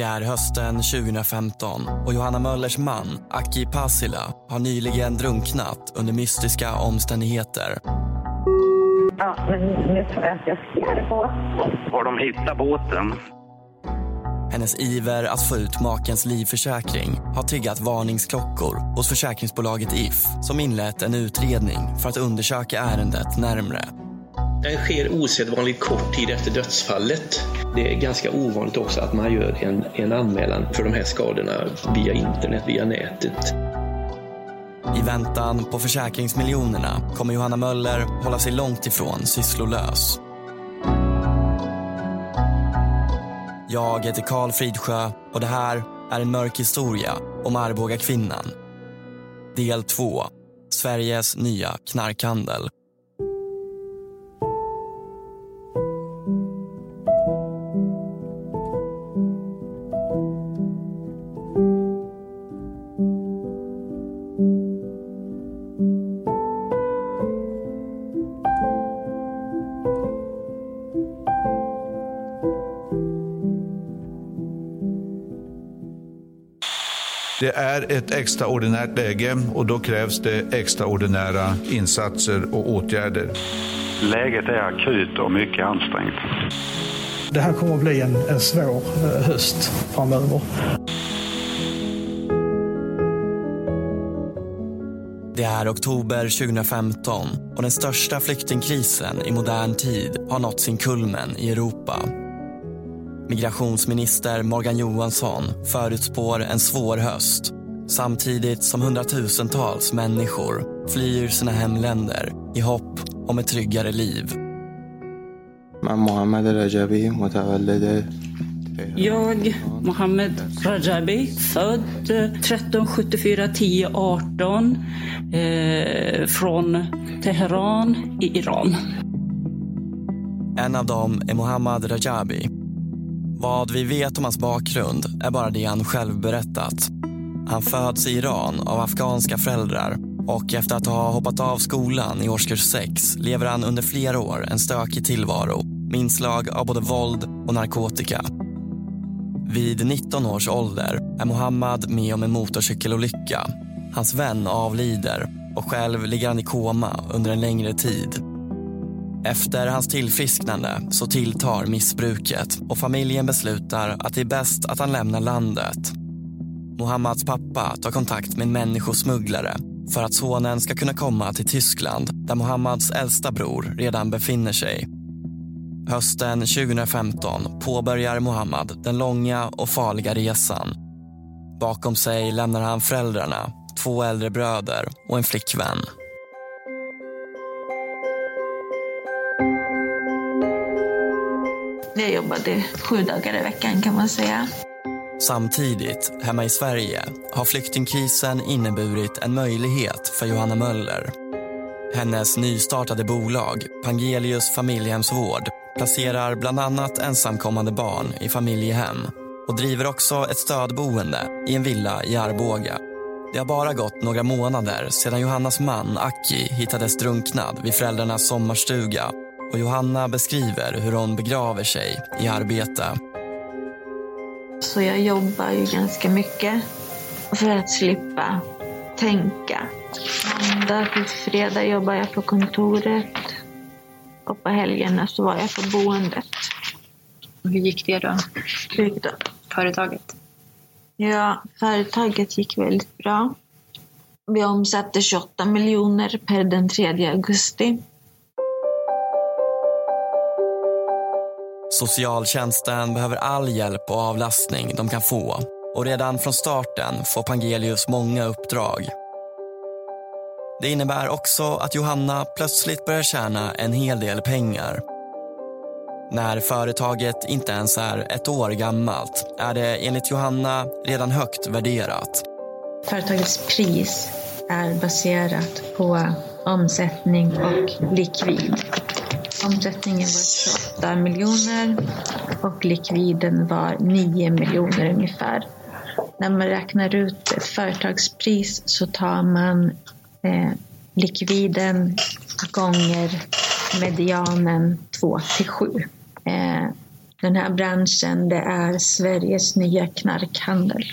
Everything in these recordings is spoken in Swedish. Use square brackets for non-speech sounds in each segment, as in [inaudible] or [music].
Det är hösten 2015 och Johanna Möllers man, Aki Pasila, har nyligen drunknat under mystiska omständigheter. Ja, men nu tror jag att jag ser på. Har de hittat båten? Hennes iver att få ut makens livförsäkring har triggat varningsklockor hos försäkringsbolaget If som inlett en utredning för att undersöka ärendet närmre. Den sker osedvanligt kort tid efter dödsfallet. Det är ganska ovanligt också att man gör en, en anmälan för de här skadorna via internet, via nätet. I väntan på försäkringsmiljonerna kommer Johanna Möller hålla sig långt ifrån sysslolös. Jag heter Karl Fridsjö och det här är en mörk historia om Arboga kvinnan. Del 2. Sveriges nya knarkhandel. Ett extraordinärt läge och då krävs det extraordinära insatser och åtgärder. Läget är akut och mycket ansträngt. Det här kommer att bli en, en svår höst framöver. Det är oktober 2015 och den största flyktingkrisen i modern tid har nått sin kulmen i Europa. Migrationsminister Morgan Johansson förutspår en svår höst samtidigt som hundratusentals människor flyr sina hemländer i hopp om ett tryggare liv. Jag, Mohammed Rajabi, född 1374 10 18 eh, från Teheran i Iran. En av dem är Mohammad Rajabi. Vad vi vet om hans bakgrund är bara det han själv berättat. Han föds i Iran av afghanska föräldrar och efter att ha hoppat av skolan i årskurs 6 lever han under flera år en stökig tillvaro med inslag av både våld och narkotika. Vid 19 års ålder är Mohammad med om en motorcykelolycka. Hans vän avlider och själv ligger han i koma under en längre tid. Efter hans tillfrisknande så tilltar missbruket och familjen beslutar att det är bäst att han lämnar landet. Mohammads pappa tar kontakt med en människosmugglare för att sonen ska kunna komma till Tyskland där Mohammads äldsta bror redan befinner sig. Hösten 2015 påbörjar Mohammad den långa och farliga resan. Bakom sig lämnar han föräldrarna, två äldre bröder och en flickvän. Jag jobbade sju dagar i veckan kan man säga. Samtidigt, hemma i Sverige, har flyktingkrisen inneburit en möjlighet för Johanna Möller. Hennes nystartade bolag, Pangelius familjehemsvård, placerar bland annat ensamkommande barn i familjehem och driver också ett stödboende i en villa i Arboga. Det har bara gått några månader sedan Johannas man Aki hittades drunknad vid föräldrarnas sommarstuga och Johanna beskriver hur hon begraver sig i arbete. Så jag jobbar ju ganska mycket för att slippa tänka. Måndag till fredag jobbar jag på kontoret. Och på helgerna så var jag på boendet. Hur gick det då? Hur gick det? Företaget? Ja, företaget gick väldigt bra. Vi omsatte 28 miljoner per den 3 augusti. Socialtjänsten behöver all hjälp och avlastning de kan få och redan från starten får Pangelius många uppdrag. Det innebär också att Johanna plötsligt börjar tjäna en hel del pengar. När företaget inte ens är ett år gammalt är det enligt Johanna redan högt värderat. Företagets pris är baserat på omsättning och likvid. Omsättningen var 28 miljoner och likviden var 9 miljoner ungefär. När man räknar ut ett företagspris så tar man eh, likviden gånger medianen 2 till 7. Eh, den här branschen det är Sveriges nya knarkhandel.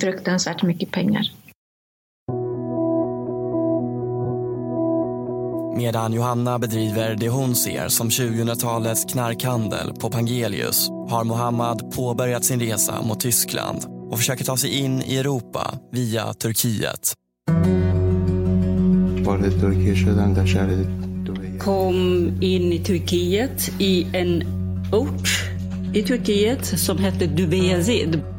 Fruktansvärt mycket pengar. Medan Johanna bedriver det hon ser som 2000-talets knarkhandel på Pangelius har Mohammad påbörjat sin resa mot Tyskland och försöker ta sig in i Europa via Turkiet. Kom in i Turkiet i en ort i Turkiet som hette Dubeyazid.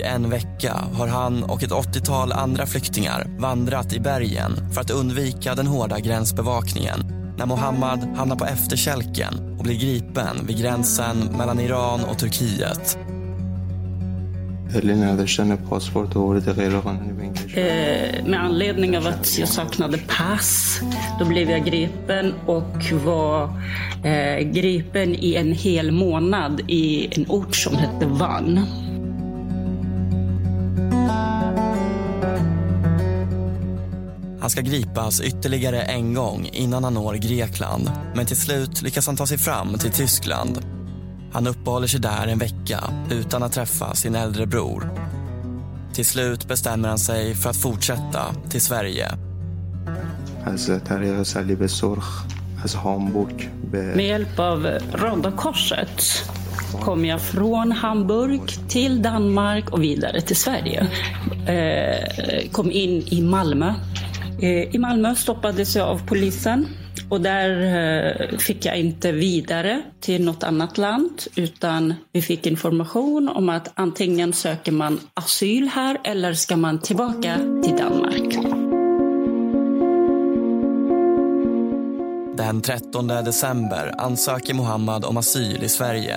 I en vecka har han och ett 80-tal andra flyktingar vandrat i bergen för att undvika den hårda gränsbevakningen när Mohammad hamnar på efterkälken och blir gripen vid gränsen mellan Iran och Turkiet. Eh, med anledning av att jag saknade pass, då blev jag gripen och var eh, gripen i en hel månad i en ort som hette Van. Han ska gripas ytterligare en gång innan han når Grekland. Men till slut lyckas han ta sig fram till Tyskland. Han uppehåller sig där en vecka utan att träffa sin äldre bror. Till slut bestämmer han sig för att fortsätta till Sverige. Med hjälp av Röda Korset kom jag från Hamburg till Danmark och vidare till Sverige. Eh, kom in i Malmö. Eh, I Malmö stoppades jag av polisen och där eh, fick jag inte vidare till något annat land utan vi fick information om att antingen söker man asyl här eller ska man tillbaka till Danmark. Den 13 december ansöker Mohammad om asyl i Sverige.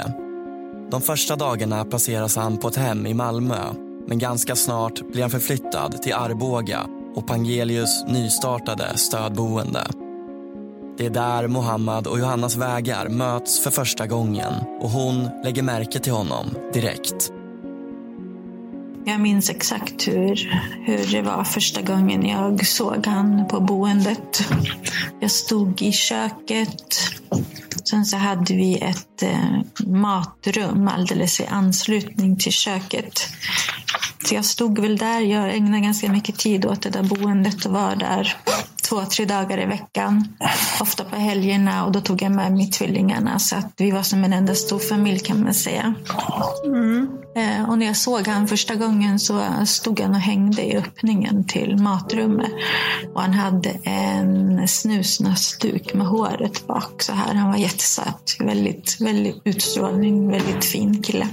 De första dagarna placeras han på ett hem i Malmö men ganska snart blir han förflyttad till Arboga och Pangelius nystartade stödboende. Det är där Mohammad och Johannas vägar möts för första gången och hon lägger märke till honom direkt. Jag minns exakt hur, hur det var första gången jag såg han på boendet. Jag stod i köket. Sen så hade vi ett eh, matrum alldeles i anslutning till köket. Så jag stod väl där. Jag ägnade ganska mycket tid åt det där boendet och var där två, tre dagar i veckan. Ofta på helgerna och då tog jag med mig tvillingarna så att vi var som en enda stor familj kan man säga. Mm. Och när jag såg han första gången så stod han och hängde i öppningen till matrummet. Och han hade en snusnäsduk med håret bak så här. Han var jättesöt. Väldigt, väldigt utstrålning, väldigt fin kille.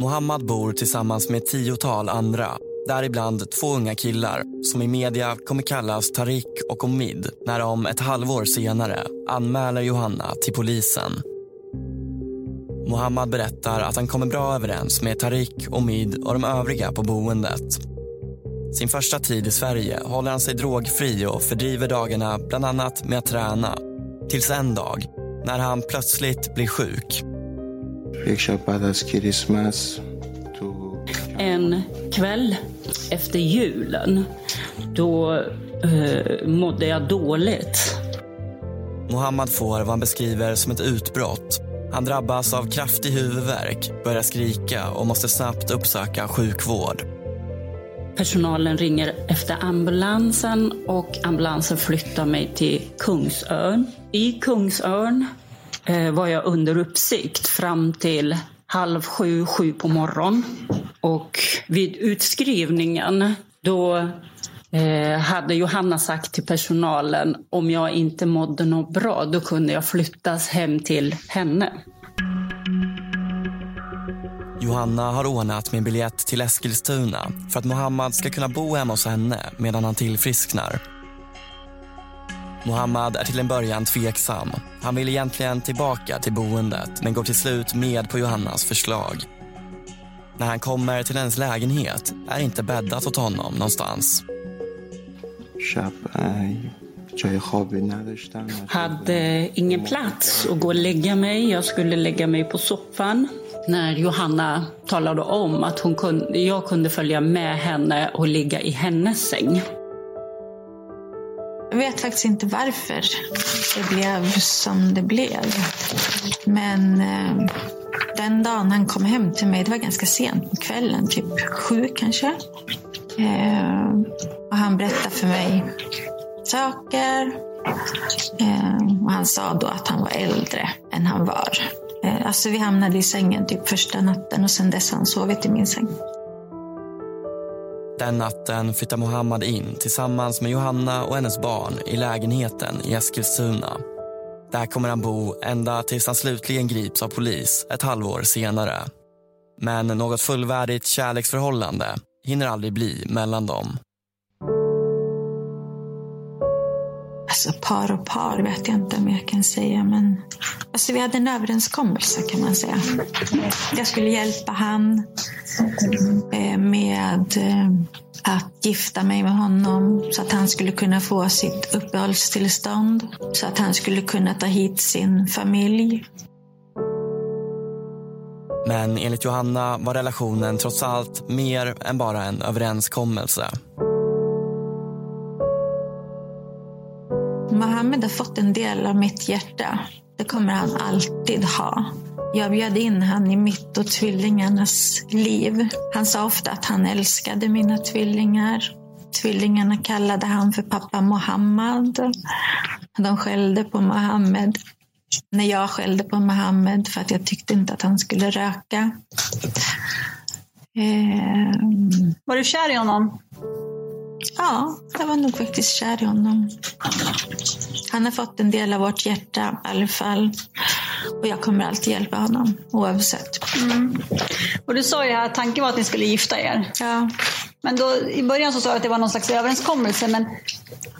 Mohammad bor tillsammans med ett tiotal andra däribland två unga killar som i media kommer kallas Tarik och Omid när de ett halvår senare anmäler Johanna till polisen. Mohammad berättar att han kommer bra överens med Tarik, Omid och de övriga på boendet. Sin första tid i Sverige håller han sig drogfri och fördriver dagarna bland annat med att träna. Tills en dag, när han plötsligt blir sjuk. En kväll efter julen, då eh, mådde jag dåligt. Mohammad får vad han beskriver som ett utbrott. Han drabbas av kraftig huvudvärk, börjar skrika och måste snabbt uppsöka sjukvård. Personalen ringer efter ambulansen och ambulansen flyttar mig till Kungsörn. I Kungsörn Eh, var jag under uppsikt fram till halv sju, sju på morgonen. Och vid utskrivningen då eh, hade Johanna sagt till personalen om jag inte mådde något bra då kunde jag flyttas hem till henne. Johanna har ordnat med en biljett till Eskilstuna för att Mohammad ska kunna bo hemma hos henne medan han tillfrisknar. Mohammad är till en början tveksam. Han vill egentligen tillbaka till boendet men går till slut med på Johannas förslag. När han kommer till hennes lägenhet är inte bäddat åt honom någonstans. Hade ingen plats att gå och lägga mig. Jag skulle lägga mig på soffan. När Johanna talade om att hon kunde, jag kunde följa med henne och ligga i hennes säng. Jag vet faktiskt inte varför det blev som det blev. Men eh, den dagen han kom hem till mig, det var ganska sent på kvällen, typ sju kanske. Eh, och han berättade för mig saker. Eh, och han sa då att han var äldre än han var. Eh, alltså vi hamnade i sängen typ första natten och sen dess har han sovit i min säng. Den natten flyttar Mohammad in tillsammans med Johanna och hennes barn i lägenheten i Eskilstuna. Där kommer han bo ända tills han slutligen grips av polis ett halvår senare. Men något fullvärdigt kärleksförhållande hinner aldrig bli mellan dem. Alltså par och par vet jag inte om jag kan säga. Men alltså, vi hade en överenskommelse kan man säga. Jag skulle hjälpa han eh, med eh, att gifta mig med honom så att han skulle kunna få sitt uppehållstillstånd. Så att han skulle kunna ta hit sin familj. Men enligt Johanna var relationen trots allt mer än bara en överenskommelse. Mohammed har fått en del av mitt hjärta. Det kommer han alltid ha. Jag bjöd in han i mitt och tvillingarnas liv. Han sa ofta att han älskade mina tvillingar. Tvillingarna kallade han för pappa Mohammad. De skällde på Mohammed när jag skällde på Mohammed för att jag tyckte inte att han skulle röka. Eh... Var du kär i honom? Ja, jag var nog faktiskt kär i honom. Han har fått en del av vårt hjärta i alla fall. Och jag kommer alltid hjälpa honom oavsett. Mm. Och du sa ju att tanken var att ni skulle gifta er. Ja. Men då, i början så sa du att det var någon slags överenskommelse. Men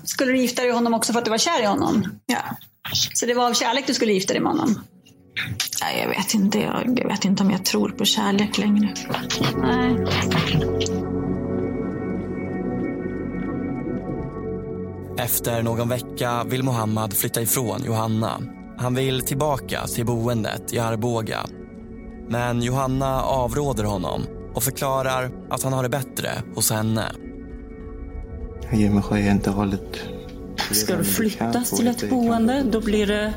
skulle du gifta dig med honom också för att du var kär i honom? Ja. Så det var av kärlek du skulle gifta dig med honom? Nej, jag vet inte. Jag, jag vet inte om jag tror på kärlek längre. Nej. Efter någon vecka vill Mohammad flytta ifrån Johanna. Han vill tillbaka till boendet i Arboga. Men Johanna avråder honom och förklarar att han har det bättre hos henne. Ska du flyttas till ett boende, då blir det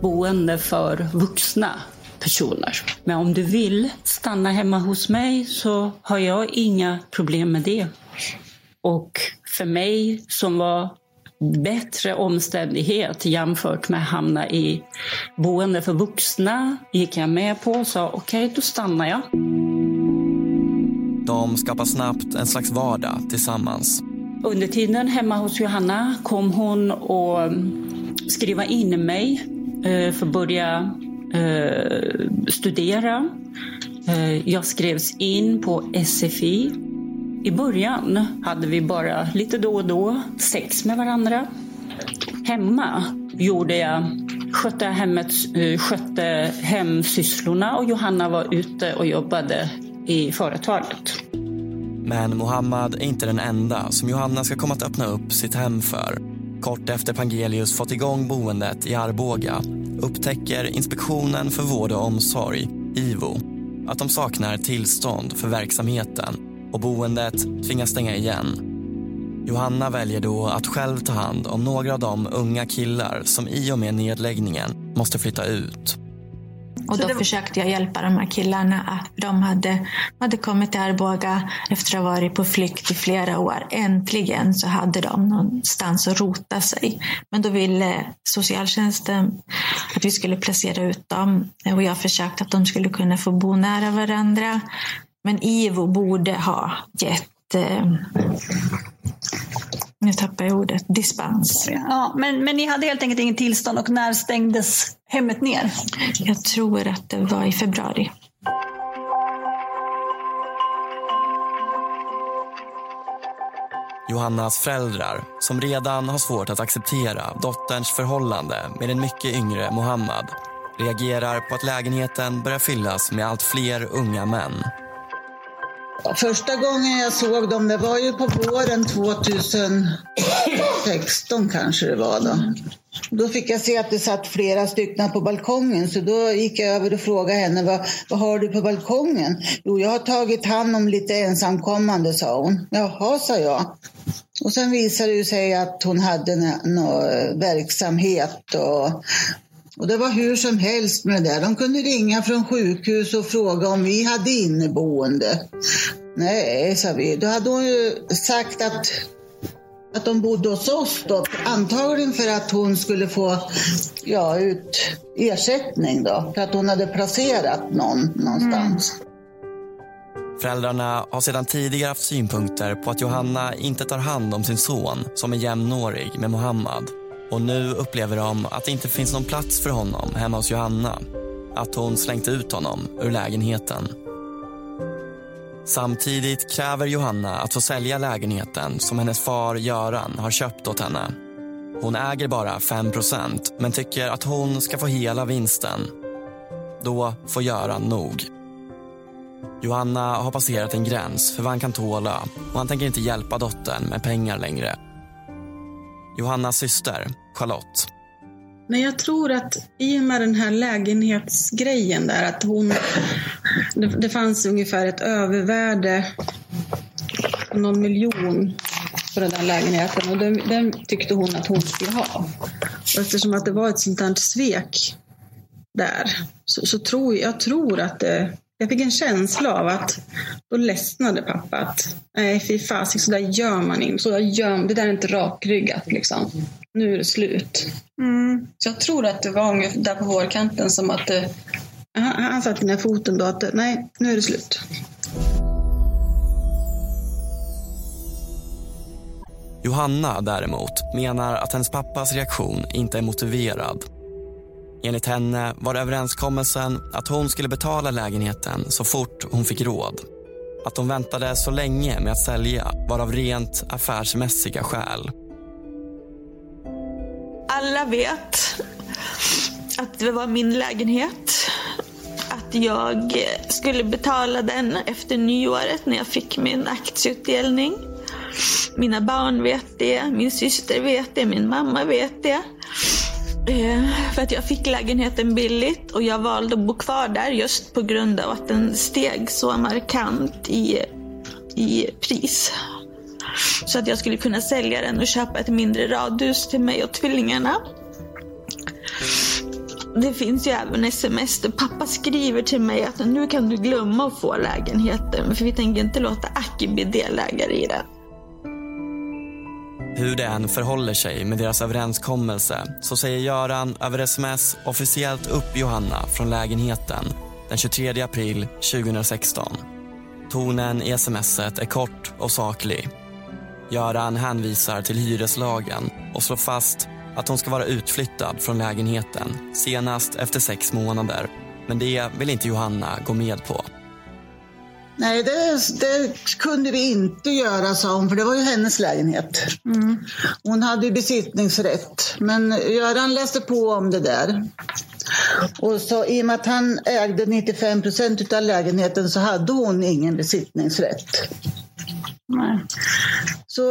boende för vuxna personer. Men om du vill stanna hemma hos mig så har jag inga problem med det. Och för mig som var bättre omständighet jämfört med att hamna i boende för vuxna gick jag med på och sa okej, okay, då stannar jag. De skapar snabbt en slags vardag tillsammans. Under tiden hemma hos Johanna kom hon och skriva in mig för att börja studera. Jag skrevs in på SFI i början hade vi bara lite då och då sex med varandra. Hemma gjorde jag, skötte, hemmet, eh, skötte hemsysslorna och Johanna var ute och jobbade i företaget. Men Mohammad är inte den enda som Johanna ska komma att öppna upp sitt hem för. Kort efter Pangelius fått igång boendet i Arboga upptäcker Inspektionen för vård och omsorg, IVO, att de saknar tillstånd för verksamheten och boendet tvingas stänga igen. Johanna väljer då att själv ta hand om några av de unga killar som i och med nedläggningen måste flytta ut. Och då försökte jag hjälpa de här killarna. att De hade, hade kommit till Arboga efter att ha varit på flykt i flera år. Äntligen så hade de någonstans att rota sig. Men då ville socialtjänsten att vi skulle placera ut dem. Och jag försökte att de skulle kunna få bo nära varandra. Men IVO borde ha gett eh, nu tappar jag ordet. Dispens. Ja, men, men ni hade helt enkelt inget tillstånd och när stängdes hemmet ner? Jag tror att det var i februari. Johannas föräldrar, som redan har svårt att acceptera dotterns förhållande med den mycket yngre Mohammad reagerar på att lägenheten börjar fyllas med allt fler unga män. Första gången jag såg dem, det var ju på våren 2016 kanske det var då. Då fick jag se att det satt flera stycken på balkongen så då gick jag över och frågade henne vad, vad har du på balkongen? Jo, jag har tagit hand om lite ensamkommande, sa hon. Jaha, sa jag. Och sen visade det sig att hon hade någon verksamhet och och det var hur som helst med det där. De kunde ringa från sjukhus och fråga om vi hade inneboende. Nej, sa vi. Då hade hon ju sagt att, att de bodde hos oss då. Antagligen för att hon skulle få ja, ut ersättning då. För att hon hade placerat någon någonstans. Mm. Föräldrarna har sedan tidigare haft synpunkter på att Johanna inte tar hand om sin son som är jämnårig med Mohammad. Och nu upplever de att det inte finns någon plats för honom hemma hos Johanna. Att hon slängt ut honom ur lägenheten. Samtidigt kräver Johanna att få sälja lägenheten som hennes far Göran har köpt åt henne. Hon äger bara 5% men tycker att hon ska få hela vinsten. Då får Göran nog. Johanna har passerat en gräns för vad han kan tåla och han tänker inte hjälpa dottern med pengar längre. Johannas syster, Charlotte. Men jag tror att i och med den här lägenhetsgrejen där att hon... Det, det fanns ungefär ett övervärde på någon miljon på den där lägenheten och den, den, tyckte hon att hon skulle ha. Och eftersom att det var ett sånt här svek där så, så tror jag, jag tror att det, jag fick en känsla av att då ledsnade pappa att nej fy fasik, så där gör man inte. Så där gör, det där är inte rakryggat liksom. Nu är det slut. Mm. Så jag tror att det var ungefär där på vårkanten som att det, han, han satte ner foten då att nej, nu är det slut. Johanna däremot menar att hennes pappas reaktion inte är motiverad Enligt henne var överenskommelsen att hon skulle betala lägenheten så fort hon fick råd. Att hon väntade så länge med att sälja var av rent affärsmässiga skäl. Alla vet att det var min lägenhet. Att jag skulle betala den efter nyåret när jag fick min aktieutdelning. Mina barn vet det, min syster vet det, min mamma vet det. Eh, för att jag fick lägenheten billigt och jag valde att bo kvar där just på grund av att den steg så markant i, i pris. Så att jag skulle kunna sälja den och köpa ett mindre radhus till mig och tvillingarna. Det finns ju även sms där pappa skriver till mig att nu kan du glömma att få lägenheten för vi tänker inte låta Aki bli delägare i den. Hur det än förhåller sig med deras överenskommelse så säger Göran över sms officiellt upp Johanna från lägenheten den 23 april 2016. Tonen i smset är kort och saklig. Göran hänvisar till hyreslagen och slår fast att hon ska vara utflyttad från lägenheten senast efter sex månader. Men det vill inte Johanna gå med på. Nej, det, det, kunde vi inte göra, sa hon, för det var ju hennes lägenhet. Mm. Hon hade ju besittningsrätt, men Göran läste på om det där. Och så, I och med att han ägde 95 procent av lägenheten så hade hon ingen besittningsrätt. Nej. Så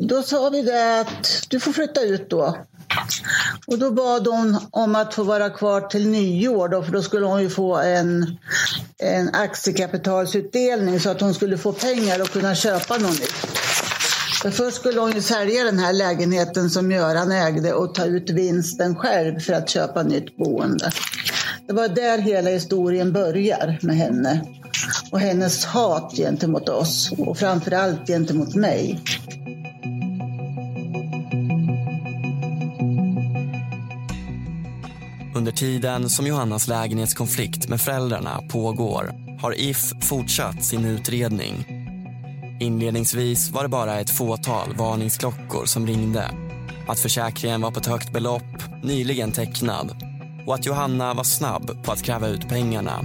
då sa vi det att du får flytta ut då. Och då bad hon om att få vara kvar till nyår då, för då skulle hon ju få en, en aktiekapitalsutdelning så att hon skulle få pengar och kunna köpa något nytt. För först skulle hon ju sälja den här lägenheten som Göran ägde och ta ut vinsten själv för att köpa nytt boende. Det var där hela historien börjar med henne. Och hennes hat gentemot oss och framförallt gentemot mig. Under tiden som Johannas lägenhetskonflikt med föräldrarna pågår har If fortsatt sin utredning. Inledningsvis var det bara ett fåtal varningsklockor som ringde. Att försäkringen var på ett högt belopp, nyligen tecknad och att Johanna var snabb på att kräva ut pengarna.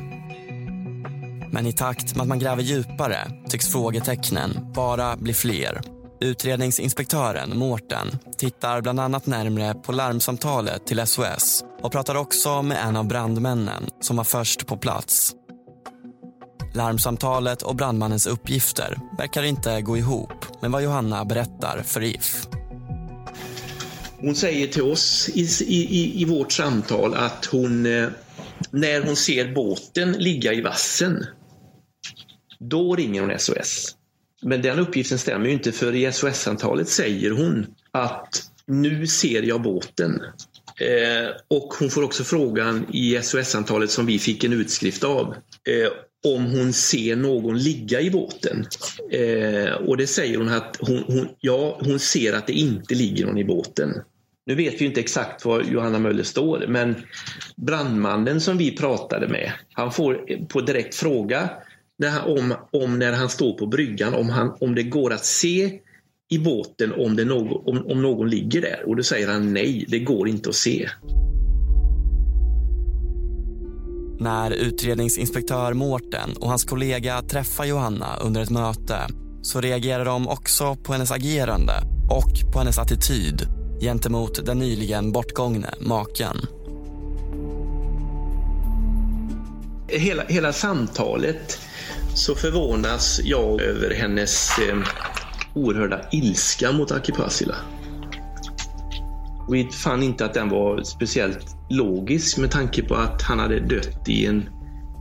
Men i takt med att man gräver djupare tycks frågetecknen bara bli fler. Utredningsinspektören Mårten tittar bland annat närmre på larmsamtalet till SOS och pratar också med en av brandmännen som var först på plats. Larmsamtalet och brandmannens uppgifter verkar inte gå ihop med vad Johanna berättar för If. Hon säger till oss i, i, i vårt samtal att hon, eh, när hon ser båten ligga i vassen, då ringer hon SOS. Men den uppgiften stämmer ju inte för i SOS-samtalet säger hon att nu ser jag båten. Eh, och hon får också frågan i SOS-samtalet som vi fick en utskrift av eh, om hon ser någon ligga i båten. Eh, och det säger hon att hon, hon, ja, hon ser att det inte ligger någon i båten. Nu vet vi inte exakt var Johanna Möller står men brandmannen som vi pratade med, han får på direkt fråga han, om, om när han står på bryggan om, han, om det går att se i båten om, det någon, om, om någon ligger där och då säger han nej, det går inte att se. När utredningsinspektör Mårten och hans kollega träffar Johanna under ett möte så reagerar de också på hennes agerande och på hennes attityd gentemot den nyligen bortgångne maken. Hela, hela samtalet så förvånas jag över hennes eh, oerhörda ilska mot Akipasila. Vi fann inte att den var speciellt logisk med tanke på att han hade dött i en,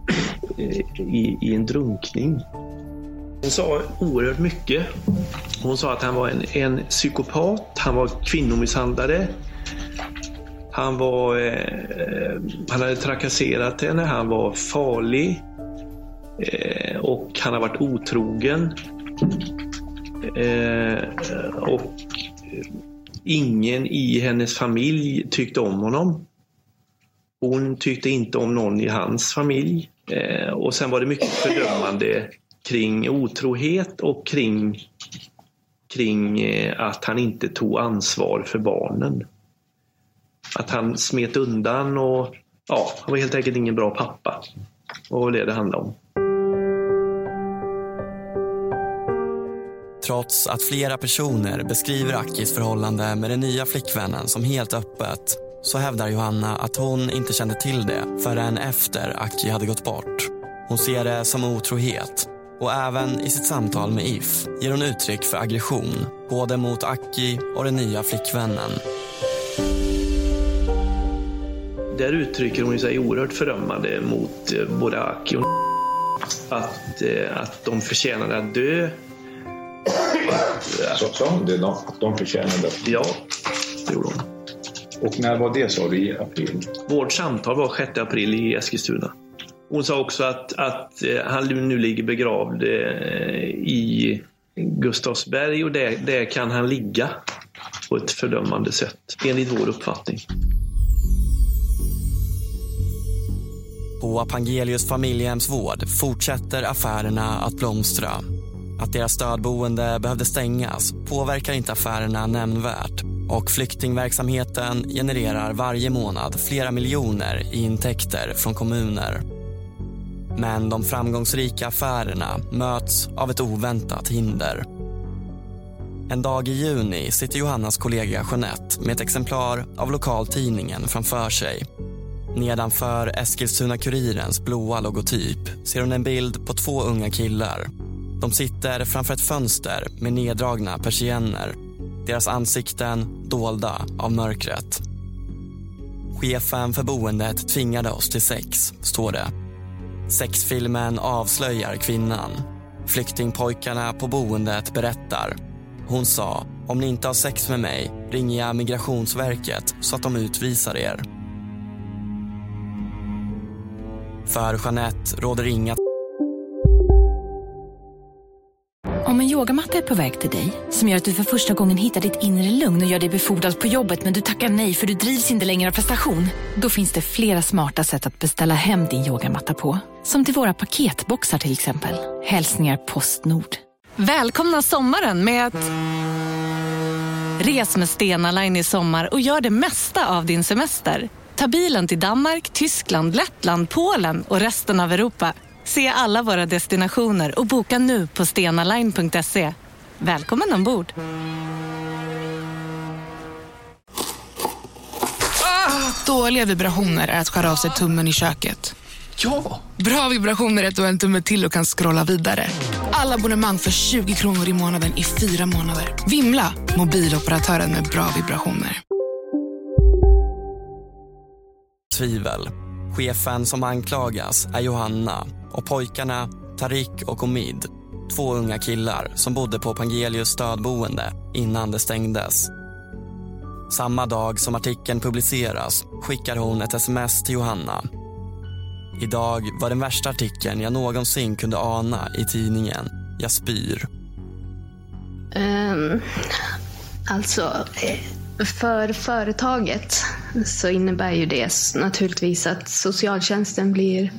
[clears throat] eh, i, i en drunkning. Hon sa oerhört mycket. Hon sa att han var en, en psykopat, han var kvinnomisshandlare. Han, var, eh, eh han hade trakasserat henne, han var farlig. Eh, och han har varit otrogen. Eh, och ingen i hennes familj tyckte om honom. Hon tyckte inte om någon i hans familj. Eh, och sen var det mycket fördömande kring otrohet och kring, kring eh, att han inte tog ansvar för barnen. Att han smet undan och ja, han var helt enkelt ingen bra pappa. Och det var det det handlade om. Trots att flera personer beskriver Akis förhållande med den nya flickvännen som helt öppet så hävdar Johanna att hon inte kände till det förrän efter Aki hade gått bort. Hon ser det som otrohet och även i sitt samtal med If ger hon uttryck för aggression både mot Aki och den nya flickvännen. Där uttrycker hon sig oerhört fördömande mot eh, både Aki och att, eh, att de förtjänade att dö [coughs] sa hon det? De, de förtjänade Ja, det gjorde hon. Och när var det sa du? I april? Vårt samtal var 6 april i Eskilstuna. Hon sa också att, att eh, han nu ligger begravd eh, i Gustavsberg och där, där kan han ligga på ett fördömande sätt, enligt vår uppfattning. På Apangelius familjehemsvård fortsätter affärerna att blomstra. Att deras stödboende behövde stängas påverkar inte affärerna nämnvärt och flyktingverksamheten genererar varje månad flera miljoner i intäkter från kommuner. Men de framgångsrika affärerna möts av ett oväntat hinder. En dag i juni sitter Johannas kollega Jeanette med ett exemplar av lokaltidningen framför sig. Nedanför Eskilstuna-Kurirens blåa logotyp ser hon en bild på två unga killar. De sitter framför ett fönster med neddragna persienner. Deras ansikten dolda av mörkret. Chefen för boendet tvingade oss till sex, står det. Sexfilmen avslöjar kvinnan. Flyktingpojkarna på boendet berättar. Hon sa, om ni inte har sex med mig ringer jag Migrationsverket så att de utvisar er. För Jeanette råder inga Om en yogamatta är på väg till dig, som gör att du för första gången hittar ditt inre lugn och gör dig befordrad på jobbet men du tackar nej för du drivs inte längre av prestation. Då finns det flera smarta sätt att beställa hem din yogamatta på. Som till våra paketboxar till exempel. Hälsningar Postnord. Välkomna sommaren med att... Res med Stena Line i sommar och gör det mesta av din semester. Ta bilen till Danmark, Tyskland, Lettland, Polen och resten av Europa. Se alla våra destinationer och boka nu på stenaline.se. Välkommen ombord! Dåliga vibrationer är att skära av sig tummen i köket. Ja! Bra vibrationer är att du har en tumme till och kan scrolla vidare. Alla abonnemang för 20 kronor i månaden i fyra månader. Vimla! Mobiloperatören med bra vibrationer. tvivel. Chefen som anklagas är Johanna och pojkarna Tarik och Omid, två unga killar som bodde på Pangelius stödboende innan det stängdes. Samma dag som artikeln publiceras skickar hon ett sms till Johanna. Idag var den värsta artikeln jag någonsin kunde ana i tidningen. Jag spyr. Um, alltså, för företaget så innebär ju det naturligtvis att socialtjänsten blir...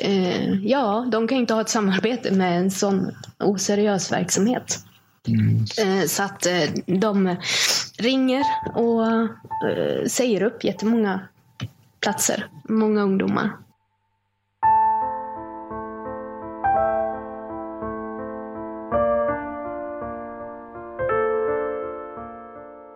Eh, ja, de kan ju inte ha ett samarbete med en sån oseriös verksamhet. Eh, så att eh, de ringer och eh, säger upp jättemånga platser, många ungdomar.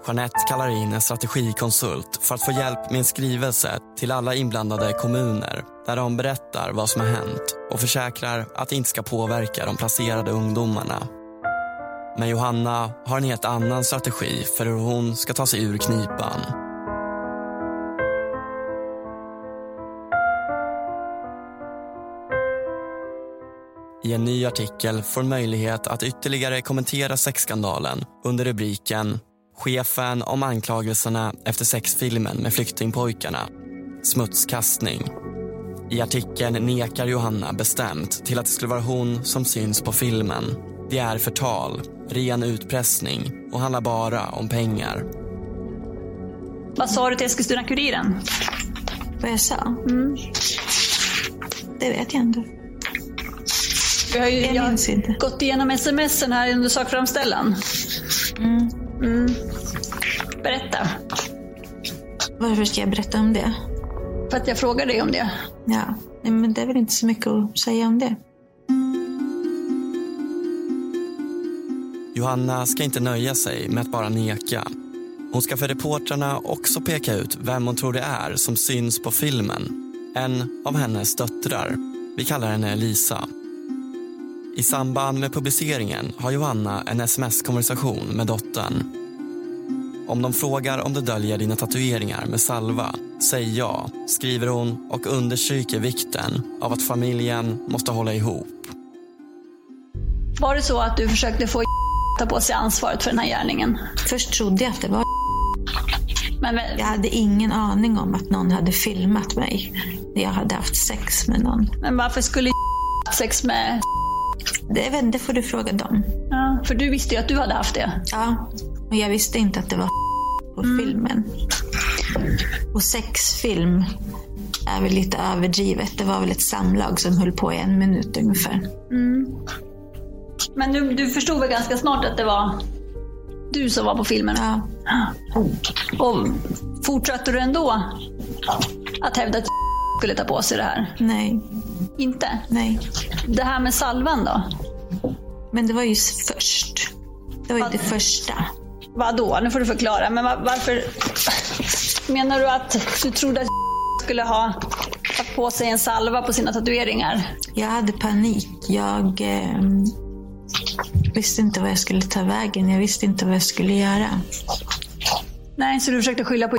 Jeanette kallar in en strategikonsult för att få hjälp med en skrivelse till alla inblandade kommuner där de berättar vad som har hänt och försäkrar att det inte ska påverka de placerade ungdomarna. Men Johanna har en helt annan strategi för hur hon ska ta sig ur knipan. I en ny artikel får hon möjlighet att ytterligare kommentera sexskandalen under rubriken Chefen om anklagelserna efter sexfilmen med flyktingpojkarna. Smutskastning. I artikeln nekar Johanna bestämt till att det skulle vara hon som syns på filmen. Det är förtal, ren utpressning och handlar bara om pengar. Vad sa du till Eskilstuna-Kuriren? Vad jag sa? Det vet jag inte. Vi har ju Jag jag minns inte. gått igenom smsen här under sakframställan. Mm. Berätta. Varför ska jag berätta om det? För att jag frågar dig om det. Ja, men det är väl inte så mycket att säga om det. Johanna ska inte nöja sig med att bara neka. Hon ska för reportrarna också peka ut vem hon tror det är som syns på filmen. En av hennes döttrar. Vi kallar henne Lisa. I samband med publiceringen har Johanna en sms-konversation med dottern. Om de frågar om du döljer dina tatueringar med salva, säg ja, skriver hon och understryker vikten av att familjen måste hålla ihop. Var det så att du försökte få ta på sig ansvaret för den här gärningen? Först trodde jag att det var Men Jag hade ingen aning om att någon hade filmat mig när jag hade haft sex med någon. Men varför skulle haft sex med... Det, det får du fråga dem. Ja, för du visste ju att du hade haft det. Ja, och jag visste inte att det var på filmen. Och sexfilm är väl lite överdrivet. Det var väl ett samlag som höll på i en minut ungefär. Mm. Men du, du förstod väl ganska snart att det var du som var på filmen? Ja. Och fortsatte du ändå att hävda att skulle ta på sig det här? Nej. Inte? Nej. Det här med salvan då? Men det var ju först. Det var ju det första. Vadå? Nu får du förklara. Men va- varför... Menar du att du trodde att [laughs] skulle ha haft på sig en salva på sina tatueringar? Jag hade panik. Jag eh, visste inte vad jag skulle ta vägen. Jag visste inte vad jag skulle göra. Nej, så du försökte skylla på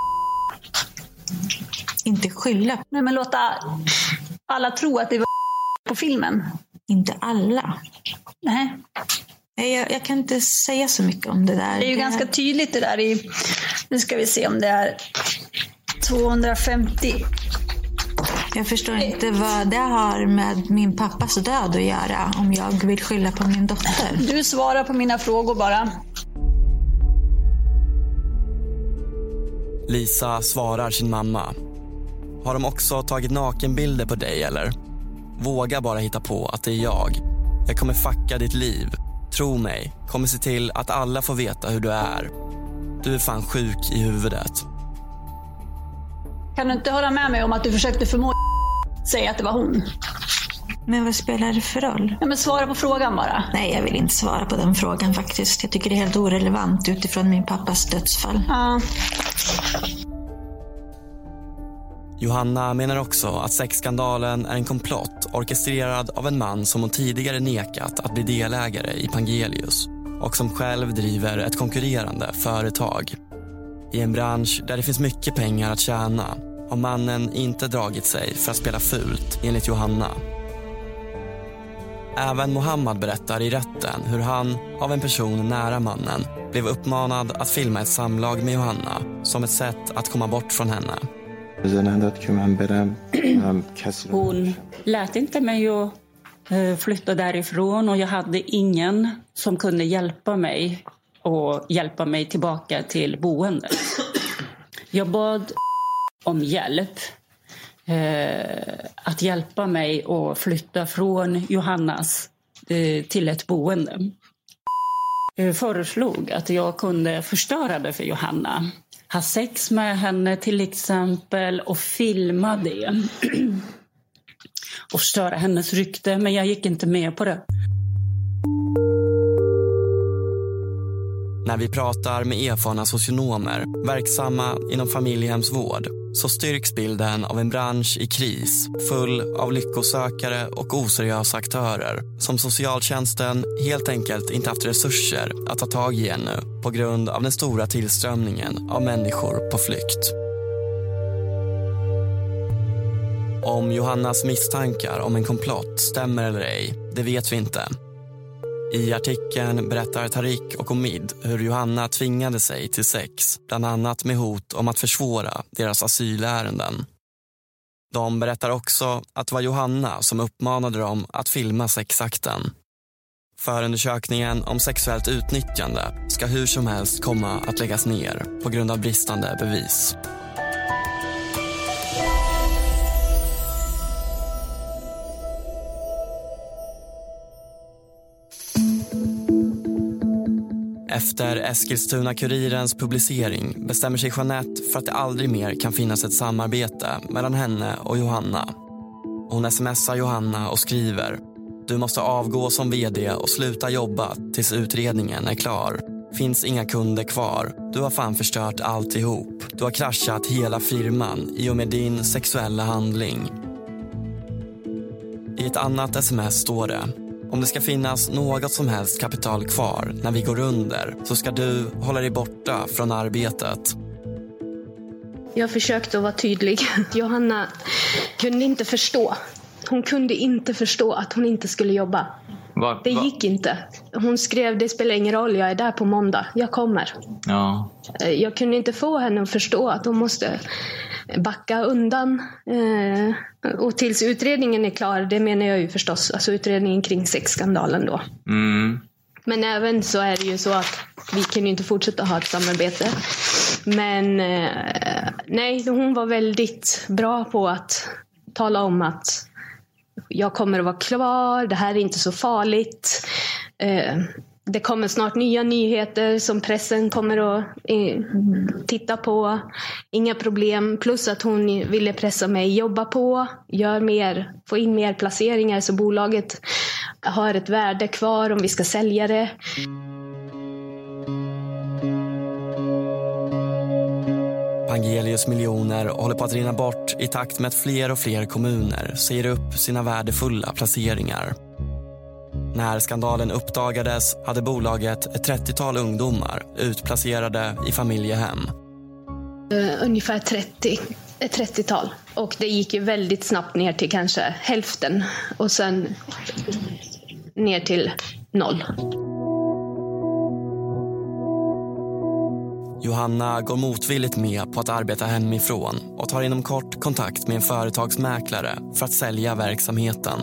Inte skylla. Nej, men låta alla tro att det var [laughs] på filmen? Inte alla. Nej. Nej, Jag, jag kan inte säga så mycket om det där. Det är ju ganska tydligt det där i, nu ska vi se om det är 250. Jag förstår inte vad det har med min pappas död att göra om jag vill skylla på min dotter. Du svarar på mina frågor bara. Lisa svarar sin mamma. Har de också tagit nakenbilder på dig eller? Våga bara hitta på att det är jag. Jag kommer fucka ditt liv. Tro mig, kommer se till att alla får veta hur du är. Du är fan sjuk i huvudet. Kan du inte hålla med mig om att du försökte förmå säga att det var hon? Men vad spelar det för roll? Ja, men svara på frågan bara. Nej, jag vill inte svara på den frågan faktiskt. Jag tycker det är helt orelevant utifrån min pappas dödsfall. Ja. Johanna menar också att sexskandalen är en komplott orkestrerad av en man som hon tidigare nekat att bli delägare i Pangelius och som själv driver ett konkurrerande företag. I en bransch där det finns mycket pengar att tjäna har mannen inte dragit sig för att spela fult, enligt Johanna. Även Mohammad berättar i rätten hur han, av en person nära mannen blev uppmanad att filma ett samlag med Johanna som ett sätt att komma bort från henne. Hon lät inte mig att eh, flytta därifrån och jag hade ingen som kunde hjälpa mig och hjälpa mig tillbaka till boendet. Jag bad om hjälp. Eh, att hjälpa mig att flytta från Johannas eh, till ett boende. Jag föreslog att jag kunde förstöra det för Johanna. Ha sex med henne till exempel och filma det. [clears throat] och förstöra hennes rykte, men jag gick inte med på det. När vi pratar med erfarna socionomer verksamma inom familjehemsvård så styrks bilden av en bransch i kris full av lyckosökare och oseriösa aktörer som socialtjänsten helt enkelt inte haft resurser att ta tag i ännu på grund av den stora tillströmningen av människor på flykt. Om Johannas misstankar om en komplott stämmer eller ej, det vet vi inte. I artikeln berättar Tarik och Omid hur Johanna tvingade sig till sex, bland annat med hot om att försvåra deras asylärenden. De berättar också att det var Johanna som uppmanade dem att filma sexakten. Förundersökningen om sexuellt utnyttjande ska hur som helst komma att läggas ner på grund av bristande bevis. Efter Eskilstuna-Kurirens publicering bestämmer sig Jeanette för att det aldrig mer kan finnas ett samarbete mellan henne och Johanna. Hon smsar Johanna och skriver Du måste avgå som vd och sluta jobba tills utredningen är klar. Finns inga kunder kvar. Du har fan förstört alltihop. Du har kraschat hela firman i och med din sexuella handling. I ett annat sms står det om det ska finnas något som helst kapital kvar när vi går under så ska du hålla dig borta från arbetet. Jag försökte att vara tydlig. [laughs] Johanna kunde inte förstå. Hon kunde inte förstå att hon inte skulle jobba. Va, Det gick inte. Hon skrev, det spelar ingen roll, jag är där på måndag. Jag kommer. Ja. Eh, Jag kunde inte få henne att förstå att hon måste backa undan. Eh, och tills utredningen är klar, det menar jag ju förstås, alltså utredningen kring sexskandalen då. Mm. Men även så är det ju så att vi kan ju inte fortsätta ha ett samarbete. Men eh, nej, hon var väldigt bra på att tala om att jag kommer att vara kvar, det här är inte så farligt. Eh, det kommer snart nya nyheter som pressen kommer att eh, titta på. Inga problem. Plus att hon ville pressa mig jobba på, gör mer, få in mer placeringar så bolaget har ett värde kvar om vi ska sälja det. Pangelius miljoner håller på att rinna bort i takt med att fler och fler kommuner säger upp sina värdefulla placeringar. När skandalen uppdagades hade bolaget ett 30-tal ungdomar utplacerade i familjehem. Eh, ungefär 30, ett 30-tal. Och det gick ju väldigt snabbt ner till kanske hälften och sen ner till noll. Johanna går motvilligt med på att arbeta hemifrån och tar inom kort kontakt med en företagsmäklare för att sälja verksamheten.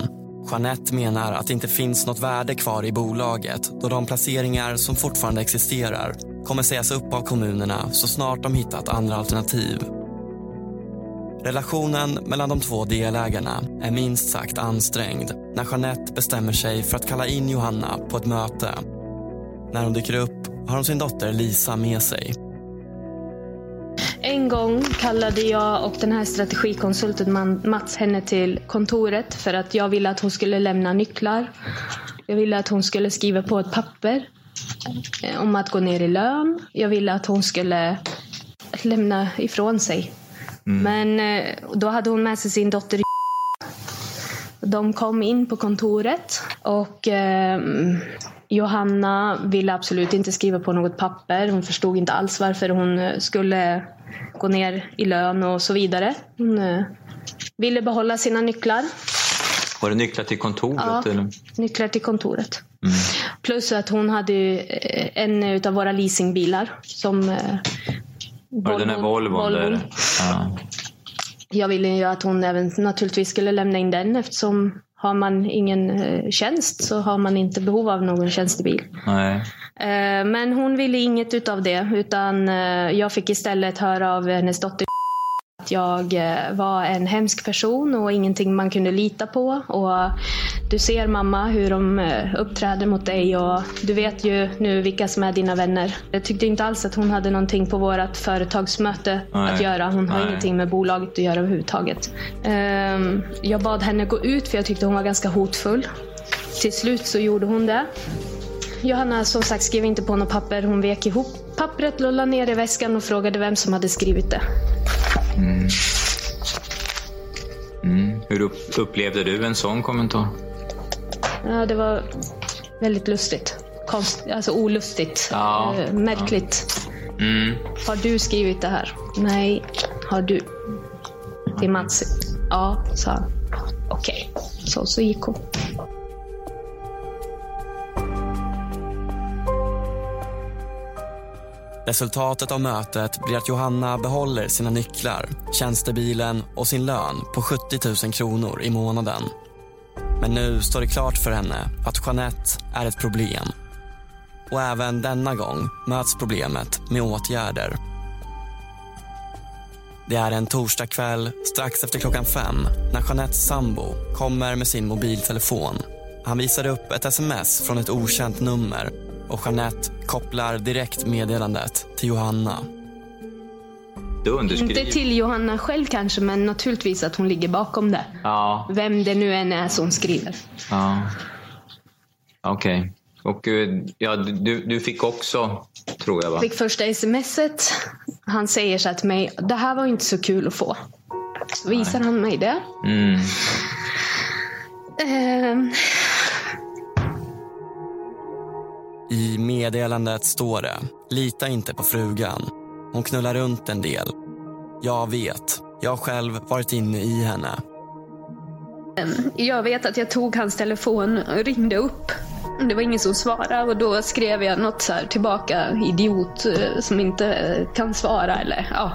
Jeanette menar att det inte finns något värde kvar i bolaget då de placeringar som fortfarande existerar kommer sägas upp av kommunerna så snart de hittat andra alternativ. Relationen mellan de två delägarna är minst sagt ansträngd när Jeanette bestämmer sig för att kalla in Johanna på ett möte. När hon dyker upp har hon sin dotter Lisa med sig. En gång kallade jag och den här strategikonsulten Mats henne till kontoret för att jag ville att hon skulle lämna nycklar. Jag ville att hon skulle skriva på ett papper eh, om att gå ner i lön. Jag ville att hon skulle lämna ifrån sig. Mm. Men eh, då hade hon med sig sin dotter de kom in på kontoret och eh, Johanna ville absolut inte skriva på något papper. Hon förstod inte alls varför hon skulle gå ner i lön och så vidare. Hon eh, ville behålla sina nycklar. Var det nycklar till kontoret? Ja, eller? nycklar till kontoret. Mm. Plus att hon hade eh, en av våra leasingbilar som eh, var det den här Volvon? Volvo. Där? Ja. Jag ville ju att hon även naturligtvis skulle lämna in den eftersom har man ingen eh, tjänst så har man inte behov av någon tjänstebil. Nej. Eh, men hon ville inget utav det utan eh, jag fick istället höra av hennes dotter att jag var en hemsk person och ingenting man kunde lita på. Och du ser mamma hur de uppträder mot dig och du vet ju nu vilka som är dina vänner. Jag tyckte inte alls att hon hade någonting på vårt företagsmöte Nej. att göra. Hon har Nej. ingenting med bolaget att göra överhuvudtaget. Ehm, Jag bad henne gå ut för jag tyckte hon var ganska hotfull. Till slut så gjorde hon det. Johanna som sagt skrev inte på något papper. Hon vek ihop pappret, la ner i väskan och frågade vem som hade skrivit det. Mm. Mm. Hur upp- upplevde du en sån kommentar? Ja, det var väldigt lustigt. Konst, alltså olustigt. Ja, Eh, märkligt. Mm. Har du skrivit det här? Nej. Har du? Till Mats? Ja, sa han. Okej. Så, så gick hon. Resultatet av mötet blir att Johanna behåller sina nycklar, tjänstebilen och sin lön på 70 000 kronor i månaden. Men nu står det klart för henne att Jeanette är ett problem. Och även denna gång möts problemet med åtgärder. Det är en torsdagkväll strax efter klockan fem när Jeanettes sambo kommer med sin mobiltelefon. Han visar upp ett sms från ett okänt nummer och Jeanette kopplar direkt meddelandet till Johanna. Du underskriver... Inte till Johanna själv kanske, men naturligtvis att hon ligger bakom det. Ja, Vem det nu än är som skriver. ja. Okej. Och eh, ja, du, du fick också, tror jag va? Fick första smset. Han säger så här till mig, det här var inte så kul att få. Så visar han mig det. Mm. Ehm, I meddelandet står det “Lita inte på frugan. Hon knullar runt en del. Jag vet. Jag har själv varit inne i henne. Ehm, jag vet att jag tog hans telefon och ringde upp. Det var ingen som svarade och då skrev jag något så här tillbaka, idiot eh, som inte eh, kan svara eller ja.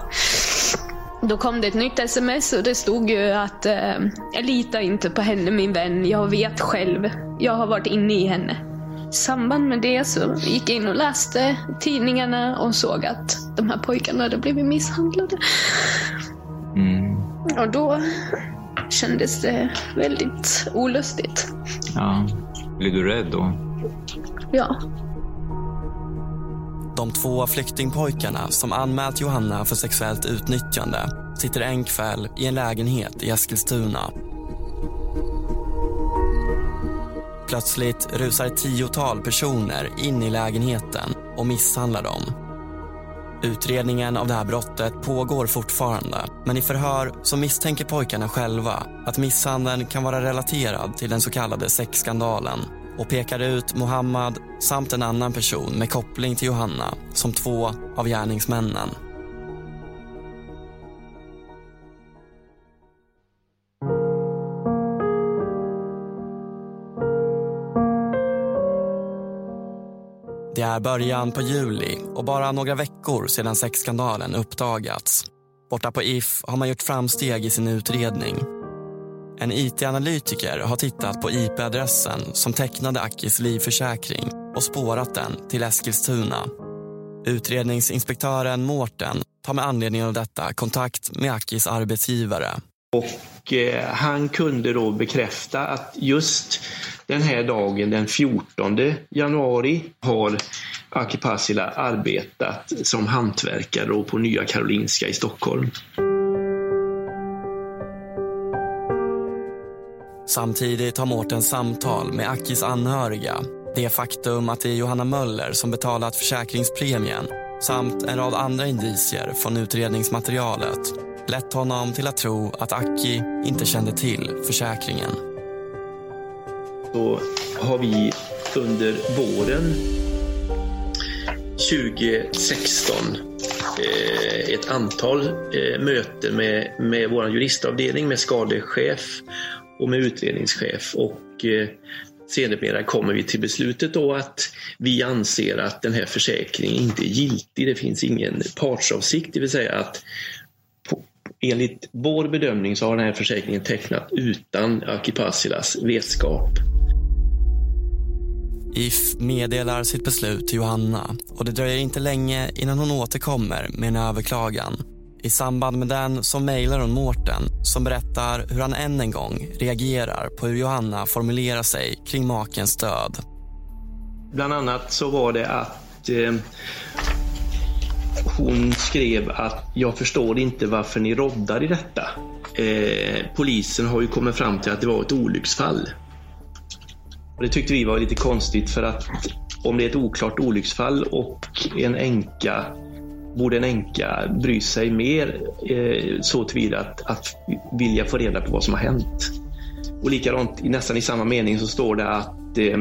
Då kom det ett nytt sms och det stod ju att eh, jag litar inte på henne min vän, jag vet själv. Jag har varit inne i henne. I samband med det så gick jag in och läste tidningarna och såg att de här pojkarna hade blivit misshandlade. Mm. Och då kändes det väldigt olustigt. Ja. Blev du rädd då? Ja. De två flyktingpojkarna som anmält Johanna för sexuellt utnyttjande sitter en kväll i en lägenhet i Eskilstuna. Plötsligt rusar ett tiotal personer in i lägenheten och misshandlar dem. Utredningen av det här brottet pågår fortfarande men i förhör så misstänker pojkarna själva att misshandeln kan vara relaterad till den så kallade sexskandalen och pekar ut Mohammad samt en annan person med koppling till Johanna som två av gärningsmännen. Det är början på juli och bara några veckor sedan sexskandalen uppdagats. Borta på If har man gjort framsteg i sin utredning. En IT-analytiker har tittat på IP-adressen som tecknade Akis livförsäkring och spårat den till Eskilstuna. Utredningsinspektören Mårten tar med anledning av detta kontakt med Akis arbetsgivare. Och eh, han kunde då bekräfta att just den här dagen, den 14 januari, har Aki Pasila arbetat som hantverkare på Nya Karolinska i Stockholm. Samtidigt har Mårten samtal med Akis anhöriga. Det faktum att det är Johanna Möller som betalat försäkringspremien samt en rad andra indicier från utredningsmaterialet lett honom till att tro att Aki inte kände till försäkringen. Då har vi under våren 2016 eh, ett antal eh, möten med, med vår juristavdelning, med skadechef och med utredningschef. Och eh, sedermera kommer vi till beslutet då att vi anser att den här försäkringen inte är giltig. Det finns ingen partsavsikt, det vill säga att enligt vår bedömning så har den här försäkringen tecknat utan Aki Passilas vetskap. If meddelar sitt beslut till Johanna och det dröjer inte länge innan hon återkommer med en överklagan. I samband med den så mejlar hon Mårten som berättar hur han än en gång reagerar på hur Johanna formulerar sig kring makens död. Bland annat så var det att eh, hon skrev att jag förstår inte varför ni roddar i detta. Eh, polisen har ju kommit fram till att det var ett olycksfall. Och det tyckte vi var lite konstigt för att om det är ett oklart olycksfall och en änka borde en änka bry sig mer eh, så tillvida att, att vilja få reda på vad som har hänt. Och likadant, nästan i samma mening så står det att eh,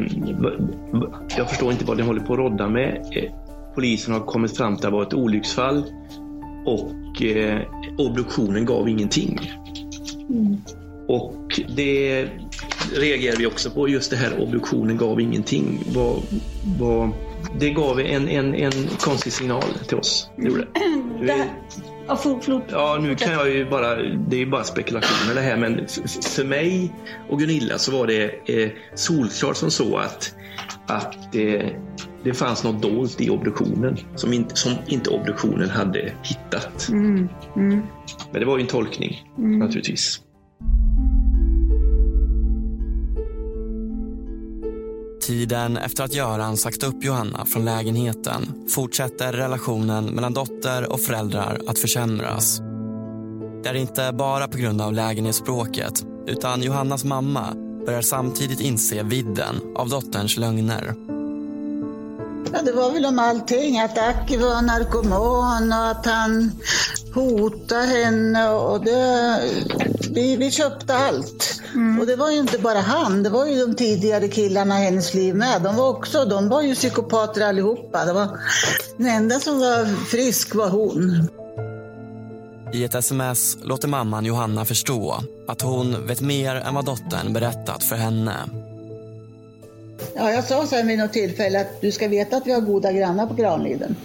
jag förstår inte vad ni håller på att rodda med. Eh, Polisen har kommit fram till att det var ett olycksfall och eh, obduktionen gav ingenting. Mm. Och det reagerar vi också på, just det här obduktionen gav ingenting. Vad, vad, det gav en, en, en konstig signal till oss. Det gjorde förlåt. [clears throat] Ja, nu kan jag ju bara, det är ju bara spekulationer det här, men för mig och Gunilla så var det eh, solklart som så att, att eh, det fanns något dolt i obduktionen som inte, som inte obduktionen hade hittat. Mm. Mm. Men det var ju en tolkning Mm. naturligtvis. Tiden efter att Göran sagt upp Johanna från lägenheten fortsätter relationen mellan dotter och föräldrar att försämras. Det är inte bara på grund av lägenhetsbråket utan Johannas mamma börjar samtidigt inse vidden av dotterns lögner. Ja, det var väl om allting. Att Aki var narkoman och att han hotade henne. Och det, vi, vi köpte allt. Och det var ju inte bara han. Det var ju de tidigare killarna i hennes liv med. De var också, de var ju psykopater allihopa. Det var, den enda som var frisk var hon. I ett sms låter mamman Johanna förstå att hon vet mer än vad dottern berättat för henne. Ja, jag sa sen vid något tillfälle att du ska veta att vi har goda grannar på Granliden.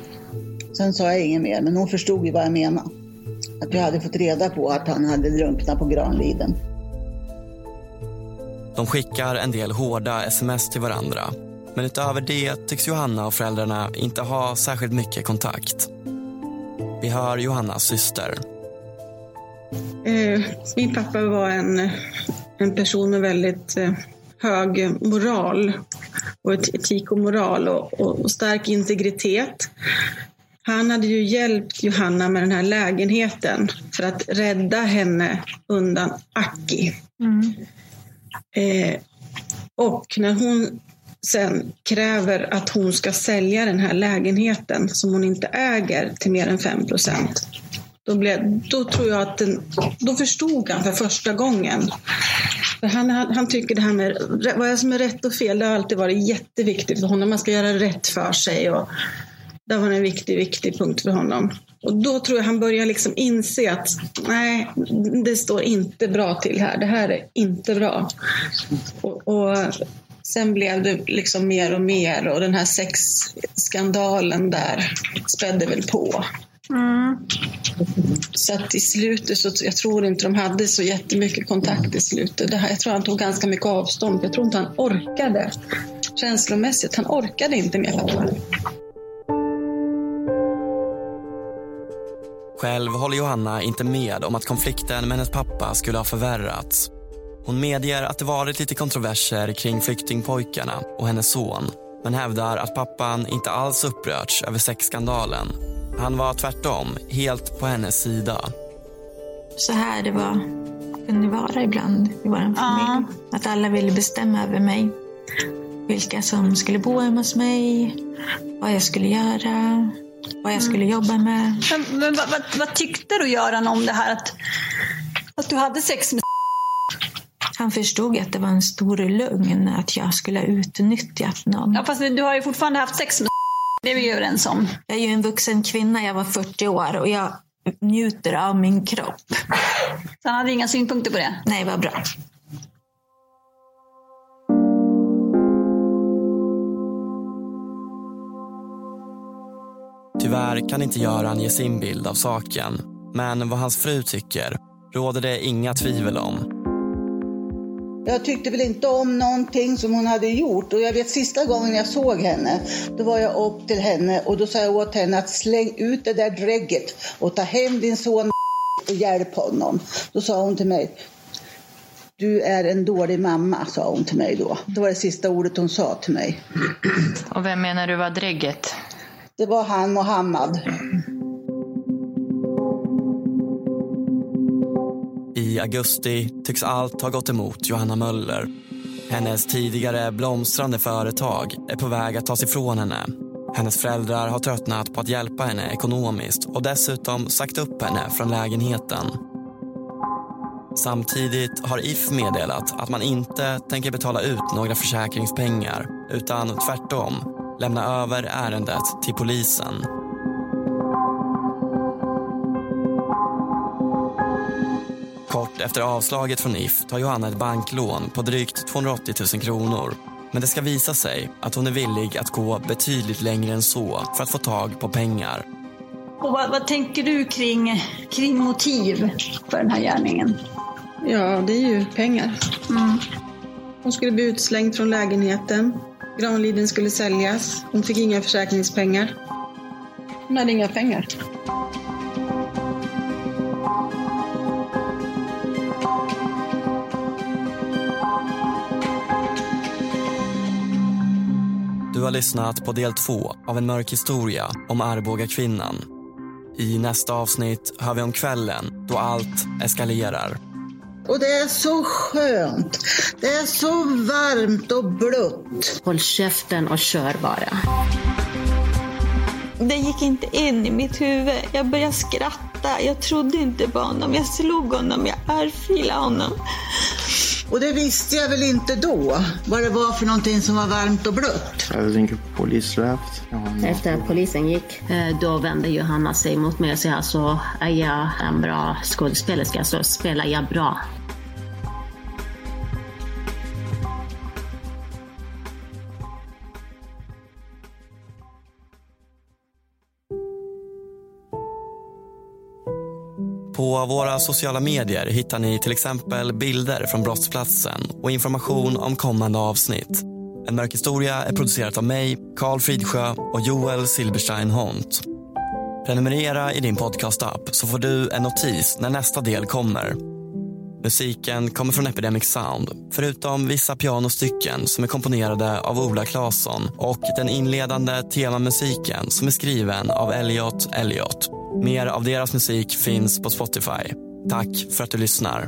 Sen sa jag inget mer, men hon förstod ju vad jag menade. Att jag hade fått reda på att han hade drunknat på Granliden. De skickar en del hårda sms till varandra. Men utöver det tycks Johanna och föräldrarna inte ha särskilt mycket kontakt. Vi hör Johannas syster. Eh, min pappa var en, en person med väldigt eh, hög moral och et- etik och moral och, och, och stark integritet. Han hade ju hjälpt Johanna med den här lägenheten för att rädda henne undan Aki. Eh, och när hon sen kräver att hon ska sälja den här lägenheten som hon inte äger till mer än 5 procent. Då, blev, då tror jag att den, då förstod han för första gången. För han, han, han tycker det här med vad som är rätt och fel, det har alltid varit jätteviktigt för honom. Man ska göra rätt för sig. Och det var en viktig, viktig punkt för honom. Och då tror jag han börjar liksom inse att nej, det står inte bra till här. Det här är inte bra. Och, och Sen blev det liksom mer och mer och den här sexskandalen där spädde väl på. Mm. Så att i slutet så jag tror inte de hade så jättemycket kontakt i slutet. Det här, jag tror han tog ganska mycket avstånd. Jag tror inte han orkade känslomässigt. Han orkade inte mer pappa. Själv håller Johanna inte med om att konflikten med hennes pappa skulle ha förvärrats. Hon medger att det varit lite kontroverser kring flyktingpojkarna och hennes son men hävdar att pappan inte alls upprörts över sexskandalen. Han var tvärtom helt på hennes sida. Så här det var, kunde vara ibland i vår familj. Att alla ville bestämma över mig. Vilka som skulle bo hemma hos mig, vad jag skulle göra, vad jag skulle jobba med. Men, men vad, vad, vad tyckte du Göran om det här att, att du hade sex med Han förstod att det var en stor lögn att jag skulle ha utnyttjat någon. Ja, fast du har ju fortfarande haft sex med Det är vi ju överens om. Jag är ju en vuxen kvinna, jag var 40 år och jag njuter av min kropp. Så han hade inga synpunkter på det? Nej, vad bra. Tyvärr kan inte Göran ge sin bild av saken. Men vad hans fru tycker råder det inga tvivel om. Jag tyckte väl inte om någonting som hon hade gjort. Och jag vet sista gången jag såg henne, då var jag upp till henne och då sa jag åt henne att släng ut det där drägget och ta hem din son och hjälp honom. Då sa hon till mig, du är en dålig mamma, sa hon till mig då. Det var det sista ordet hon sa till mig. Och vem menar du var drägget? Det var han Mohammad. I augusti tycks allt ha gått emot Johanna Möller. Hennes tidigare blomstrande företag är på väg att tas ifrån henne. Hennes föräldrar har tröttnat på att hjälpa henne ekonomiskt och dessutom sagt upp henne från lägenheten. Samtidigt har If meddelat att man inte tänker betala ut några försäkringspengar utan tvärtom lämna över ärendet till polisen. Kort efter avslaget från If tar Johanna ett banklån på drygt 280 000 kronor. Men det ska visa sig att hon är villig att gå betydligt längre än så för att få tag på pengar. Och vad, vad tänker du kring, kring motiv för den här gärningen? Ja, det är ju pengar. Mm. Hon skulle bli utslängd från lägenheten. Granliden skulle säljas. Hon fick inga försäkringspengar. Hon hade inga pengar. Har lyssnat på del två av en mörk historia om Arboga kvinnan. I nästa avsnitt hör vi om kvällen då allt eskalerar. Och det är så skönt. Det är så varmt och blött. Håll käften och kör bara. Det gick inte in i mitt huvud. Jag började skratta. Jag trodde inte på honom. Jag slog honom. Jag örfilade honom. Och det visste jag väl inte då, vad det var för någonting som var varmt och blött. Jag tänker på polisrätt. Efter att polisen gick, eh, då vände Johanna sig mot mig och sa alltså, är jag en bra skådespelerska så spelar jag bra. På våra sociala medier hittar ni till exempel bilder från brottsplatsen och information om kommande avsnitt. En mörk historia är producerat av mig, Karl Fridsjö och Joel Silberstein Hont. Prenumerera i din podcastapp så får du en notis när nästa del kommer. Musiken kommer från Epidemic Sound, förutom vissa pianostycken som är komponerade av Ola Claesson och den inledande temamusiken som är skriven av Elliot Elliot. Mer av deras musik finns på Spotify. Tack för att du lyssnar.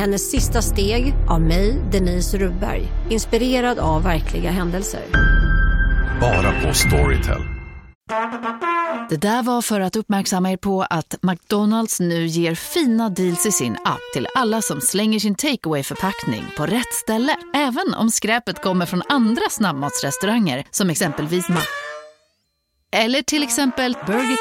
Hennes sista steg av mig, Denise Rubberg. Inspirerad av verkliga händelser. Bara på Storytel. Det där var för att uppmärksamma er på att McDonalds nu ger fina deals i sin app till alla som slänger sin takeaway förpackning på rätt ställe. Även om skräpet kommer från andra snabbmatsrestauranger som exempelvis Ma... Eller till exempel Burger...